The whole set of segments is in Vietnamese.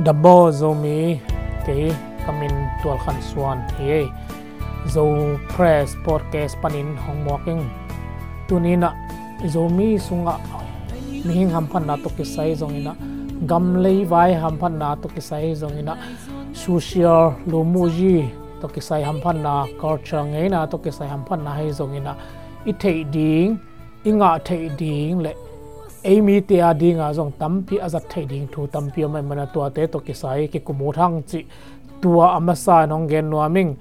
double zomi ke kamin tual khan swan he zo press podcast panin hongmoking tunina zomi sunga mihing hampan na to ke sai zongina gam lei vai hampan na to ke sai zongina social lumuji to ki sai hampan na culture ngai na to ki sai hampan na hai zongina i thei ding inga thei ding le amy te à, a ding a zong tampi zat thei ding thu tampi mai mana tua te to ki sai à, ki kumu thang chi tua amasa nong gen nuaming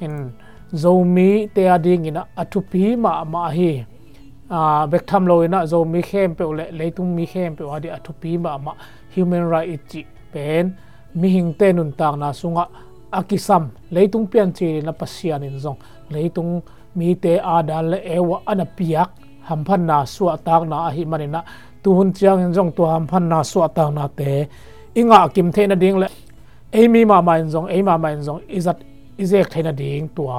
in zomi te a ding ina athupi ma ma hi. A bek tham lo ina zomi khem pe le leitung mi khem pe adi athupi ma ma human right chi pen mi hing te nun tak na sunga akisam leitung pian chi na pasian in zong leitung mi te ada le ewa หัมพันนาสวตากนาอหิมันนะตูนเจียงจงตัวหัมพันนาสวตากนาเตอิงะกิมเทนดิ่งและเอมีมามาอินจงเอมามาอินจงอิจัดอิเจกเทนดิ่งตัว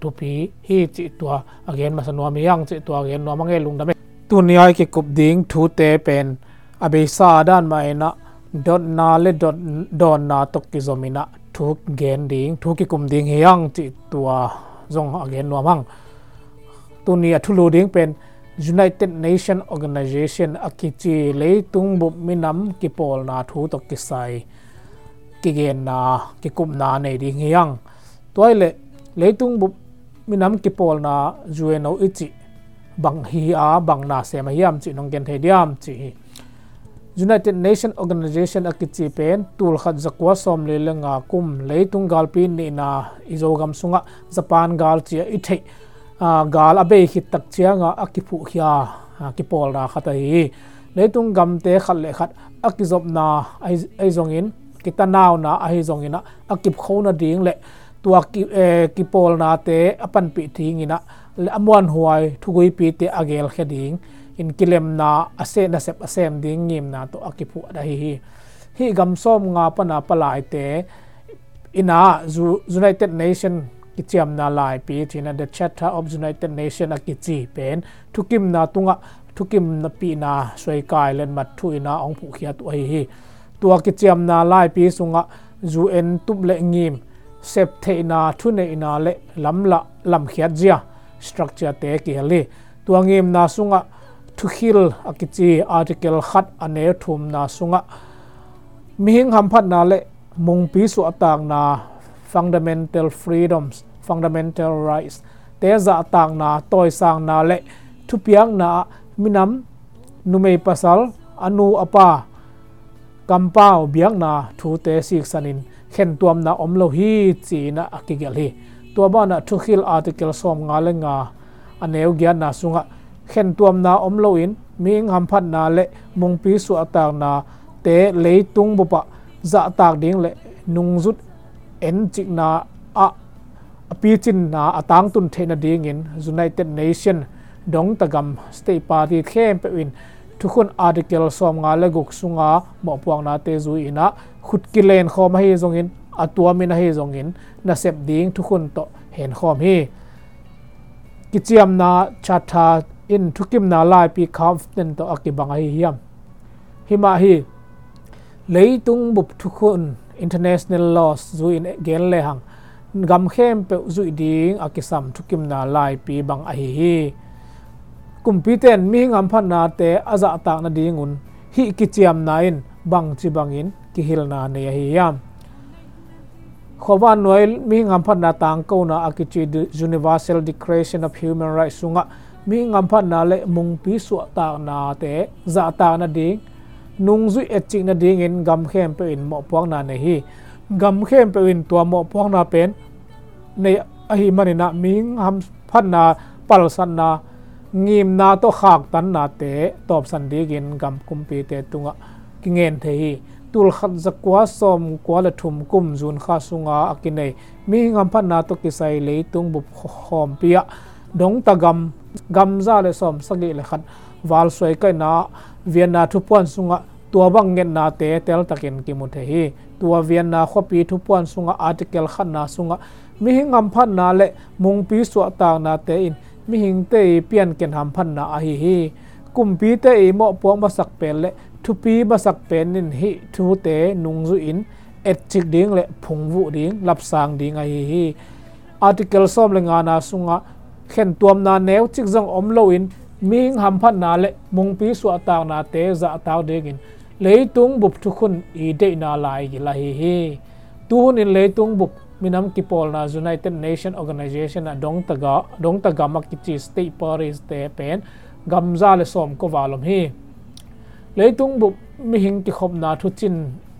ทุพีฮีจิตัวอเกนมาสนัวมียังจิตัวอเกนนัวมังเอลุงดำเอตุนย้อยกิกุบดิ่งทูเตเป็นอเบซาด้านมาเอนะดดนาเลดดดอนนาตกกิจมินะทุกเกนดิ่งทุกกิกุมดิ่งเฮียงจิตัวจงอเกนนัวมังตุนี้ทุลูดิ่งเป็น United Nation Organization akichi leitung bu minam ki pol na thu to ki sai. Ki gen na, ki kum na nei ding hiang toile leitung bu minam ki pol na jueno ichi bang hi a, bang na se ma hiam chi nong gen the diam chi. United Nation Organization akichi pen tul khat zakwa som le lenga kum leitung galpin ni na izogam sunga Japan gal chi i thei gal abe hit tak chianga akipu hia Akipol ra na khata hi leitung gam te khal le khat, akizop na ai zongin kita naw na ai zongina akip khona ding le. Tua ki e, kipol na te apan pi thingina le amwan huai, thugui pi te agel kheding in kilem na ase na sep asem ding ngim na to akipu da hi hi. Hi gam som nga pana palai te. Ina united nation ki chiam na lai pi china the charter of united nation a ki chi pen. Thukim na tunga, thukim na pi na soi kai len mat thu ong phu khia tu hi. Hi tua ki chiam na lai pi sunga un tup le ngim, sep the na thu ina le lam la lam khiat jia structure te ki hali tua ngim na sunga thukhil akichi article khat ane thum na sunga. Mihing hamphat na le mung pi su atang na fundamental freedoms fundamental rights. Te za tang na, toy sang na le, thupiang na, minam, numei pasal, anu apa, kampao biang na, thu te sik sanin. Khen tuam na omlo hi chi na akigel hi. Tua ba na thukhil article som nga le nga, aneu gyan na sunga. Khen tuam na omlo in, ming ham phat na le, mung pi su atak na, te leitung bopa za tak ding le, nung zut, en chik na a pi chin na atang tun thena ding in united nation dong tagam state party khem pe in thukhun article som nga le guk sunga mo puang na te zu ina khut ki len khom hi zong in atua min hi zong in na sep ding thukhun to hen khom hi kichiam na chatha in thukim na lai pi confident to akibang hi hiam hima hi leitung bup thukhun international laws zu in gen le hang gam khem pe zu ding akisam thukim na lai pi bang a hi hi kumpiten mi ngam phan na te aza ta na dingun hi kichiam na in bang chi bangin ki hil na ne hi yam khowan noel mi ngam phan na tang ko na akichi universal declaration of human rights sunga mi ngam phan na le mung pi su ta na te za ta na ding nung zui et ching na ding in gam khem pe in mo puang na ne hi gam khem pe in tua mo puang na pen nei a hi mani na ming ham phan na pal san na ngim na to khak tan na te top san digin gam kum kumpi te tunga. Ki ngen the hi, tul khat zakwa som kwa la thum kum jun kha sunga akine. Mi ngam phan na to ki sai le tung bu khom pia. Dong ta gam gam za le som sagi le khat. Wal soi kai na vietna thu puan sunga, tua bang ngen na te tel takin ki mu the hi. ตัวเวียนนาขปีทุพวนสุงอาร์ติเกิลขันนาสุงมิหิงอัมพันนาเละมุงปีสวต่างนาเตอินมิหิงเตเปียนเกนหัมพันนาอหิฮีกุมปีเตอเหมาะปวงมาสักเป็นเละทุปีมาสักเป็นนินฮิทูเตนุงจุอินเอ็ดจิกดิ้งเละผงวุดิ้งรับสางดิ้งไอฮีอาร์ติเคิลซ้อมเลงานาสุงะเข็นตัวนาแนวจิกจังอมโลอินมิหิงหัมพันนาเละมุงปีสวต่างนาเตจะตาวเดกิน leitung bup thu khun i de na lai gi la hi hi tu hun in leitung bup minam ki pol na united nation organization na dong taga dong taga makichi state paris te pen gamza le som ko walom hi. Leitung bup mi hing ki khop na thu chin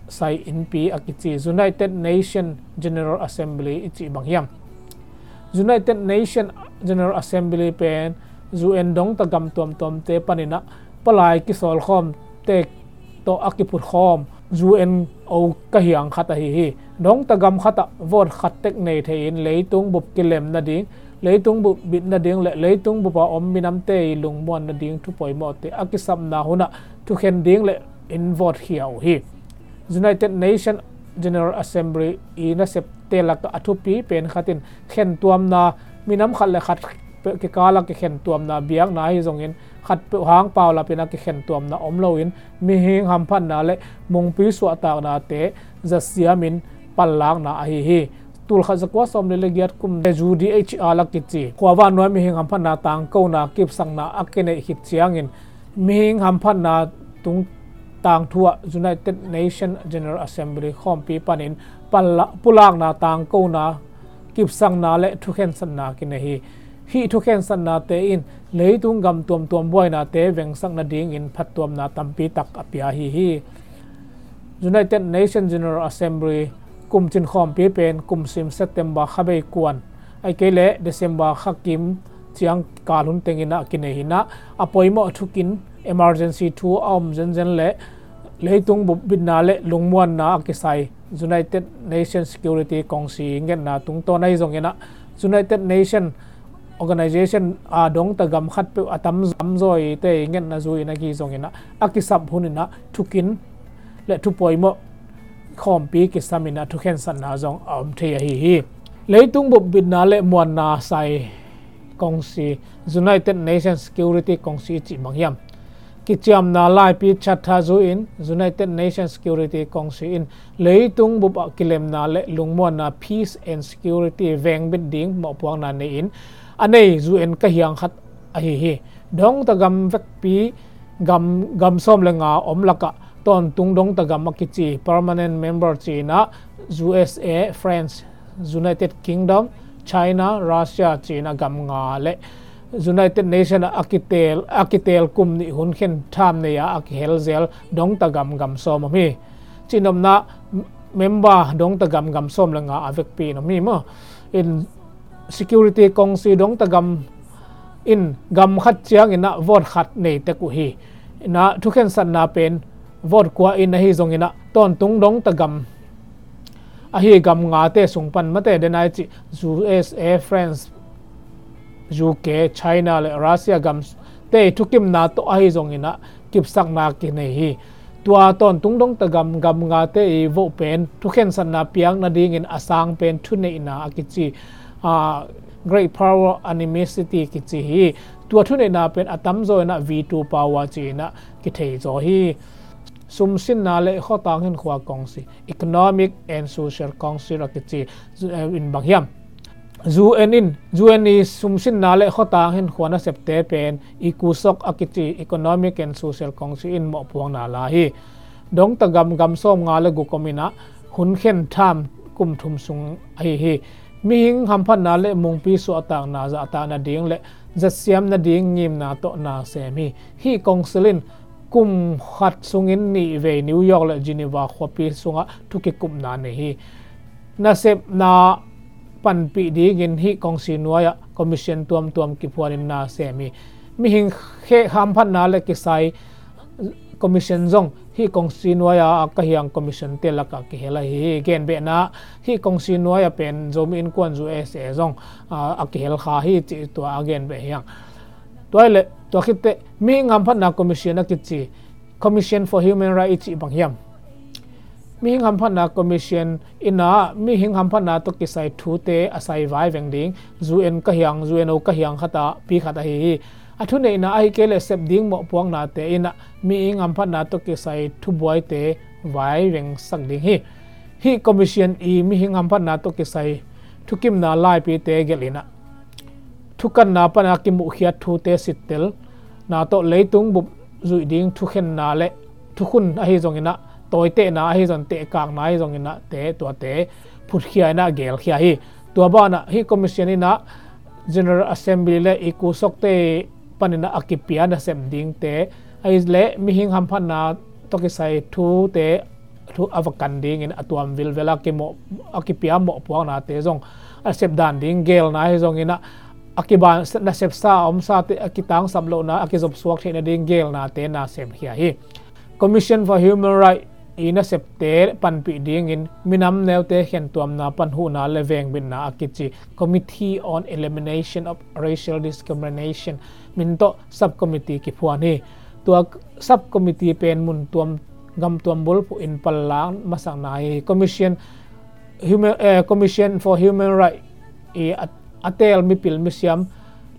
sai in pi akichi united nation general assembly ichi bangyam united nation general assembly pen un dong tagam tom tom te panina palai ki sol khom te to akipur khom un o ka hiang khata hi hi dong tagam khata vot khat tek nei thein leitung bup kilem na ding leitung bu bit na ding le leitung bu pa om minam te lung mon na ding thu poi mo te akisam na huna thu khen ding le in vot hiao hi united nation general assembly ina sep te la ka athu pi pen khatin khen tuam na minam khat le khat ke kala ke khen tuam na biak na hi zong in. Khát pe hang pau la pina ki khen tuam na om lo in. Mi hing ham phan na le mong pi su ta na te za siamin pallang na hi hi. Tul kha zakwa som le giat kum de ju di h a la ki chi. Kwa wa no mi hing ham phan na tang ko na kip sang na akene hi chiang in. Mi hing ham phan na tung tang thua united nation general assembly khom pi panin palla pulang na tang ko na kip sang na le thu khen san na ki ne hi hi thu khen san na te in leitung gam tuam tuam boy na te veng sang na ding in phat tuam na tampi tak apia hi hi. United Nations General Assembly kum chin khom pi pen kum sim September khabe kuan ai ke le December khakim chiang kalun tengina kine hina apoimo à thukin emergency thu om zen zen le leitung bu binna le lungmuan na kisai United Nations Security Council ngen na tung to nai zongena United Nations organization a dong ta gam khat pe, atam zam zoi te ngen na zui na gi zong ina. Akisap hunina thukin, le thu poimo khom pi ki samina thu khen san na zong am the hi hi. Leitung bob bin na le muan na sai kong si united nations security kong si chi mangyam ki cham na lai pi chat tha zu in, united nations security kong si in. Leitung bob kilem na le lungmon na peace and security veng bin ding mo puang na ne in anei zu en ka hiang khat a hi hi. Dong ta gam vek pi, gam gam som lenga om laka. Ton tung dong ta gam akichi permanent member china usa france, united kingdom, china, russia china gam nga le. United nation akitel akitel kum ni hun khen tham ne ya ak helzel dong ta gam gam som mi. Chinom na member dong ta gam gam som lenga avek pi no mi mo. In security kong si dong ta gam in gam khat chiang ina vot khat nei te ku hi. Na thu khen san na pen, vot kwa in hi zong ina ton tung dong ta gam. A hi gam nga te sung pan ma te denai chi USA France UK China le Russia gam te thu kim na to a hi zong ina kip sak na ki nei hi. Tua ton tung dong ta gam gam nga te i vo pen thu khen san na piang na ding in asang pen thu nei na akichi uh, great power animosity ki chi hi tua thu nei na pen atam zo na v2 power chi na ki thei zo hi sum sin na le kho tang hin khwa kong si economic and social kong si ra ki chi in bang hiam zu en in zu en ni sum sin na le kho tang hin khwa na sep te pen i ku sok akichi economic and social kong si in mo puang na la hi dong ta gam gam som nga le gu komina hun khen tham kum thum sung hi hi mi hing ham phan na le mung pi su atang na za ta na ding le. Za siam na ding ngim na to na se mi. Hi kong selin kum khat sungin ni ve new york le geneva khopi sunga thuki kum na ne hi. Na sep na pan pi ding in hi kong si nuaya commission tuam tuam ki phuanin na se mi. Mi hing khe ham phan na le ki sai, commission zong hi kong si nuaya ka hiang commission te la ka ki hela hi gen be na. Hi kong si nuaya pen zom in kwan zu es e zong, a ki hel kha hi ti to again be hiang. Toile to khite mi ngam phan na commission na kichi commission for human rights i bang hiam. Mi ngam phan na commission, ina, mi hing ham phan na to ki sai thu te, asai vai veng ding, zu en ka hiang zu en o ka hiang khata, pi khata hi thu nei na ai ke le sep ding mo puang na te ina. Mi ing am phan na to ke sai thu boy te vai reng sak ding hi. Hi commission e mi hing am phan na to ke sai thu kim na lai pi te gelina thu kan na pa na ki mu khia thu te sitel na to leitung bu zui ding thu khen na le. Thu khun a hi zong ina. Toy te na hi zon te kang na hi zong ina te to te phut khia na gel khia hi. Tua ba na hi commission ina general assembly le iku sok te panina akipia sem ding te ai le mi hing ham phan to ki sai thu te, thu avakan ding in atuam vil vela ke mo, akipia mo puang na te zong. A sep dan ding gel na zong ina akiban na sep sa om sa te akitang samlo na akizop suak the ding gel na te na sem hi. Commission for human rights ina septe pan pi ding in minam neute hen tuam na pan hu na leveng bin na akichi. Committee on elimination of racial discrimination min to subcommittee ki phuani. Tua subcommittee pen mun tuam gam tuam bul pu in pallang masang nai e. commission human uh, commission for human right e atel mi pil mi siam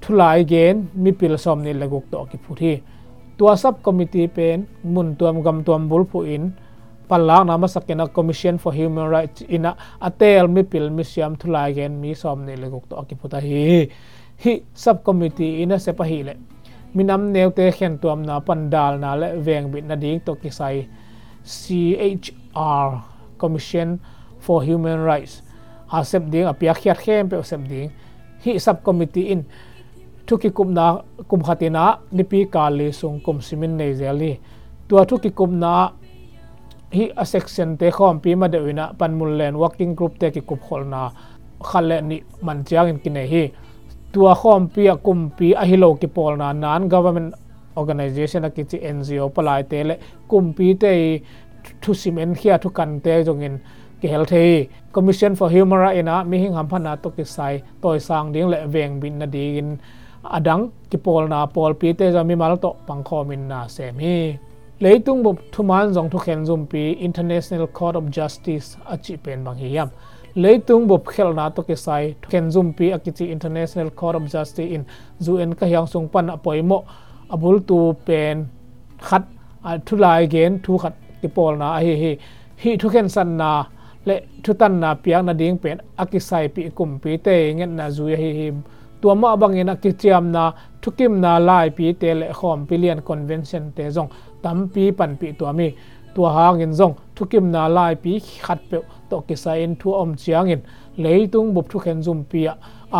thulai gen mi pil som ni leguk to ki phuthi. Tua subcommittee pen mun tuam gam tuam bul pu in palang nama sakena commission for human rights ina atel mi pil mi siam thulai gen mi som ne leguk to akiputa hi hi subcommittee ina se pa hi le minam neute khen tuam na pandal na le veng bit na ding to kisai CHR Commission for Human Rights a sep ding a pia khiat khem pe sep ding hi subcommittee in thuki kum na kum khatina nipi kali sung kum simin nei zeli tua thuki kum na hi a section te khom pi ma de wina panmul len working group te ki kup khol na khale ni man chiang in kine hi tua khom pi a kum pi a hilo ki pol na nan government organization a ki chi ngo palai te le. Kum pi te thu simen khia thu kan te jong in ki hel the commission for human rights ina mi hing ham phana to ki sai toy sang ding le veng bin na di in adang ki pol na pol pi te jami mal to pang khomin na se mi leitung bop thuman jong thu khen zum pi international court of justice achi pen bang hiyam leitung bop khel na to ke sai khen zum pi akichi international court of justice in zu en ka hyang sung pan apoimo abul tu pen khat a thu lai gen thu khat ki pol na hi hi hi thu khen san na le thu tan na piang na ding pen akisai pi kum pi te ngen na zu hi hi tua ma bangin akichiam na thukim na lai pi te le khom pilian convention te zong tam pi pan pi tua mi tua hang in zong thukim na lai pi khat pe to ki sa in thu om chiang in leitung bup thu khen zum pi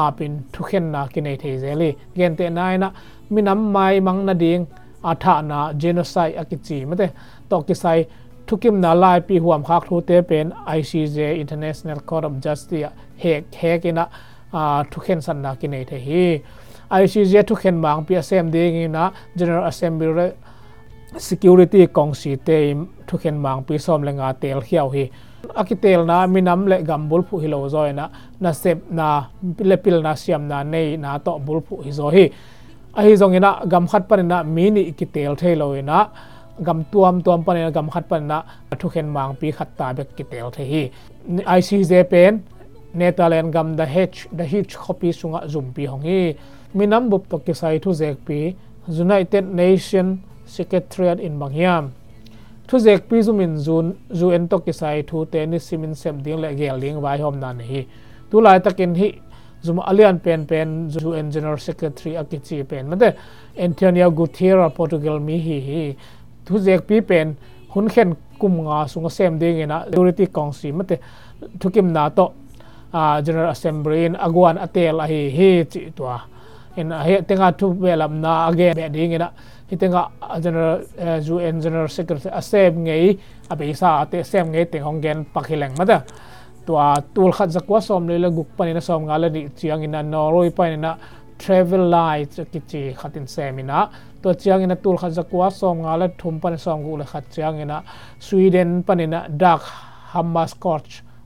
a pin thu khen na ki nei thei zeli gen te nai na minam mai mang na ding a tha na genocide akichi mate to ki sai thukim na lai pi huam khak thu te pen ICJ International Court of Justice hek hek ina a thu khen san na ki nei thei hi ICJ thu khen mang pi asem ding ina General Assembly security kong si te thu khen mang pi som lenga tel khiau hi akitel na minam le gambul phu hilo zoi na na sep na le pil na siam na nei na to bul phu hi zo hi. A hi zong ina, gam khat pan na mi ni kitel thelo ina. Gam tuam tuam pan na gam khat pan na thu khen mang pi khat ta be kitel the hi. ICJ pen, Netherlands gam da H da H copy sunga zum pi hong hi. Minam bup to ki sai thu zek pi, United Nation secretariat in Bangyam. ทุเจกปีซุมินจูนจูเอ็นตกิไซทูเตนิซิมินเซมดิ้งและเกลลิงไว้หอมนันฮีตุลายตะกินฮีจุมอเลียนเป็นเป็นจูเอ็นเจเนอร์เซคเรทรีอากิจีเป็นมันเดเอนโทนิโอกูเทราโปรตุเกลมีฮีฮีทุเจกปีเป็นหุ่นเข็นกุมงาสุงเซมดิ้งนะดูริติกองสีมันเดทุกิมนาโตอ่า general assembly อากวันอเตลฮีฮีจิตัว in a he tenga thu belam na age be ding ina hitenga general ju en general secretary asem ngei abe sa te sem ngei te honggen pakhileng mata tua tul khat zakwa som le guk panina som ngala ni chiang ina noroi panina travel light kichi khatin semina to chiang ina tul khat zakwa som ngala thum pan som gu le khat chiang ina sweden panina dark hammer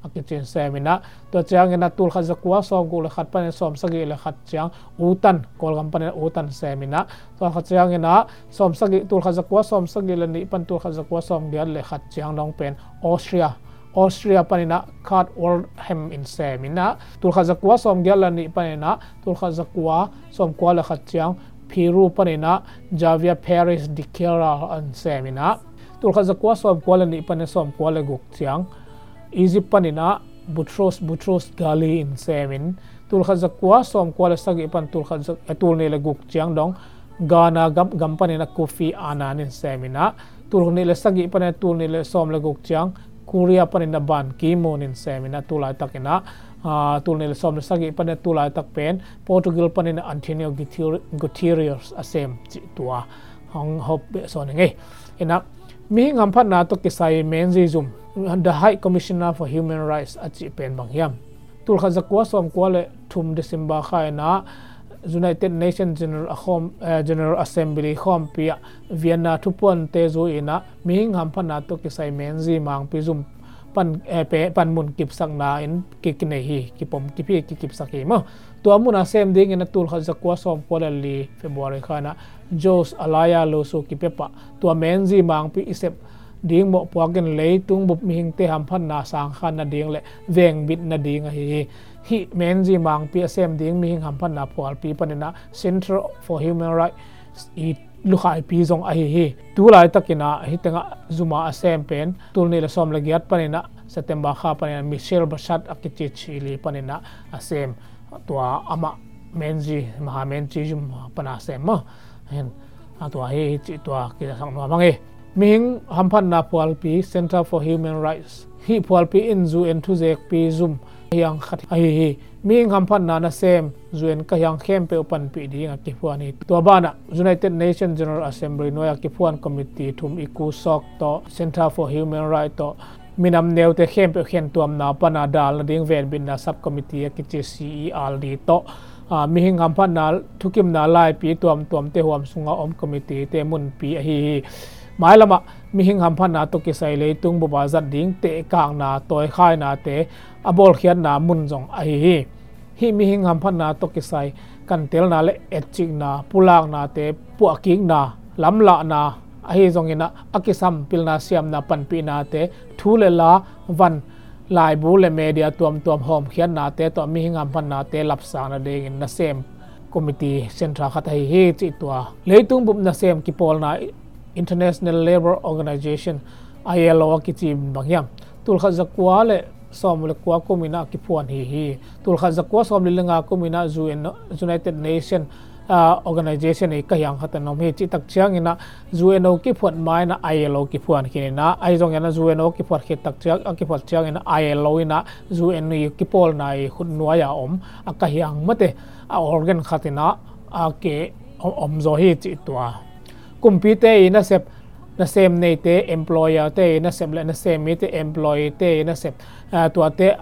scorch akichin semina to chiang ina tul kha zakwa som gu le khat pan som sagi le khat chiang utan. Kol gam pan utan semina to khat chiang ina som sagi tul kha zakwa som sagi le ni pan tul kha zakwa som dia le khat chiang dong pen austria. Austria panina kat Oldham in semina tul kha zakwa som dia la ni panina tul kha zakwa som kwa le khat chiang phiru panina, Javier Paris Dikera an semina tul kha zakwa som kwala ni pan som kwala guk chiang Egypt panina Butros Butros Gali in semin. Tul kha zakwa som kwala sagi pan tul kha tul ne le guk chiang dong. Ghana gam gam panina Kofi Annan in semina. Tul ne sagi pan tul ne le som le guk chiang Korea panina ban ki mon in semina tulai takina tul ne som sagi pan tulai tak pen. Portugal panina Antonio Guterres asem tua. Hong hop be so nge ina mi ngam phat na to kisai menzi zum the high commissioner for human rights achi pen bang yam tul kha zakwa som kwale thum december kha na United Nations General Home uh, General Assembly khom pia Vienna thupon te zo ina mi ngam phat na to kisai menzi mang pi zum pan eh, pe pan mun kip sang na in ki kine hi ki pom ki pi ki kip sak hi mo to amuna sem ding ina tul kha zakwa som kwale li February khana Jos Alaya lo so ki pepa to menzi mang pi isep ding mo puakin lei tung bup mihing te ham phan na sang khan na ding le veng bit na ding hi hi menzi mang pi asem ding mihing ham phan na pual pi panina Center for Human Rights i lukhai pi zong a hi hi tu lai takina hi tenga zuma asem pen tul ni la som la giat panina September kha panina Michelle Bashat akichi chili panina asem tua ama menzi maha menzi jum pana sem ma hen atua hi chi tua ki sang no mangi ming hampan na pual pi center for human rights. Hi pual pi in zu en thu zek pi zum yang khat ai hi ming hampan na na sem zuen ka yang khem pe open pi di nga ki puan ni to bana united nations general assembly noya ki puan committee thum iku sok to center for human rights to minam neu te khem pe khen tuam na pana dal na ding ven bin na sub committee ki che CER di to. Mi hing ham phan na thukim na lai pi tuam tuam te huam sunga om committee te mun pi hi mai lama mi hing ham phan na to ki sai le tung bo ba zat ding, te kang na, toy khai na te abol khian na mun jong a hi. Hi mi hing ham phan na to ki sai, kan tel na le etching na, pulang na te pu aking na, lam la na, a hi jong ina akisam pil na siam na pan pi na te, thu le la, van, lai bu le media tuam tuam hom khian na te, to mi hingam pan na te, lap sa na ding in na sem. Committee central khatai hi chi tua. Leitung bup na sem ki pol na international Labour organization ILO ki chi bangyam tul kha zakwa le som le kwa ko mina ki phuan hi hi. Tul kha zakwa som le nga UN united nation uh, organization e ka yang hata nom hi. Chi tak chiang ina zueno ki phuan mai na ILO ki phuan ki na. Ai jong ina zueno ki phuan khi tak chiang a ki phuan chiang ina ILO ina UN ni ki pol na e i khun nuwa ya om. A ka yang mate a organ khatina a ke om zo hi chi tua kumpite na sep, na sem nei te employer te na sem le na sem mi te employee te na sep. Tua te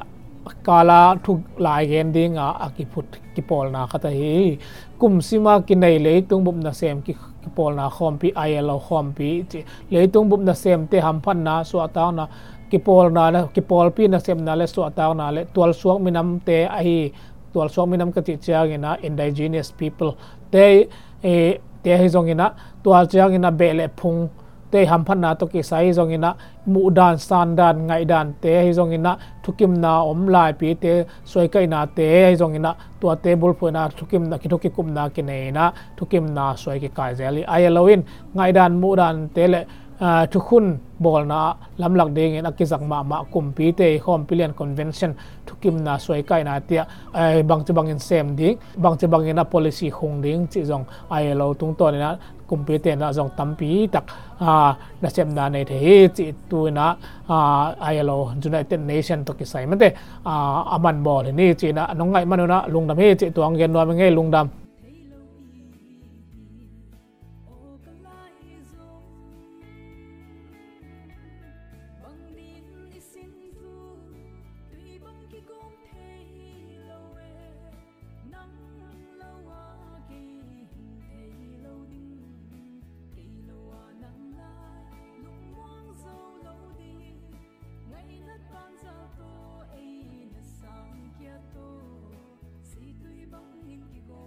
kala thuk lai gen ding a akiput kipol na khata hi. Kum sima ki nei le tung bum na sem ki kipol na khom pi ilo khom pi le tung bum na sem te ham phan na so ta na kipol na na kipol pi na sem na le so ta na le. Tol suak minam te a hi tol suak minam ka ti chiang na indigenous people. Te e te hi zong ina tol chiang ina be le phung. Te ham phan na to ki sai zong ina, mu dan, san dan, ngai dan. Te hi zong ina, thukim na om lai pi te soi kai na. Te hi zong ina to te bul phu na, thukim na ki thuki kum na ki nei na, thukim na soi ki kai zeli. Ai loin ngai dan, mu dan, te le ทุกคนบอลนะลำหลักเด้งนักกิจกรรมมาคุมปีเตะคอมพิเลียนคอนเวนชั่นทุกิมนาสวยกายนาเตียไอ้บางจะบางเงินเซมดิ้งบางจะบางเงินนะ policy คงดิ้งจีจงไอ้เราตรงตัวนี่นะคุมปีเตะนะจงตั้มปีตักอ่านะเซมนาในเทจิตัวนะอ่าไอ้เราจุนไอเต็นเนชั่นตุกิใส่มันเตอ่าอแมนบอลนี่จีนะน้องไงมันนะลุงดำเฮจิตัวเงินนวลเป็นไงลุงดำ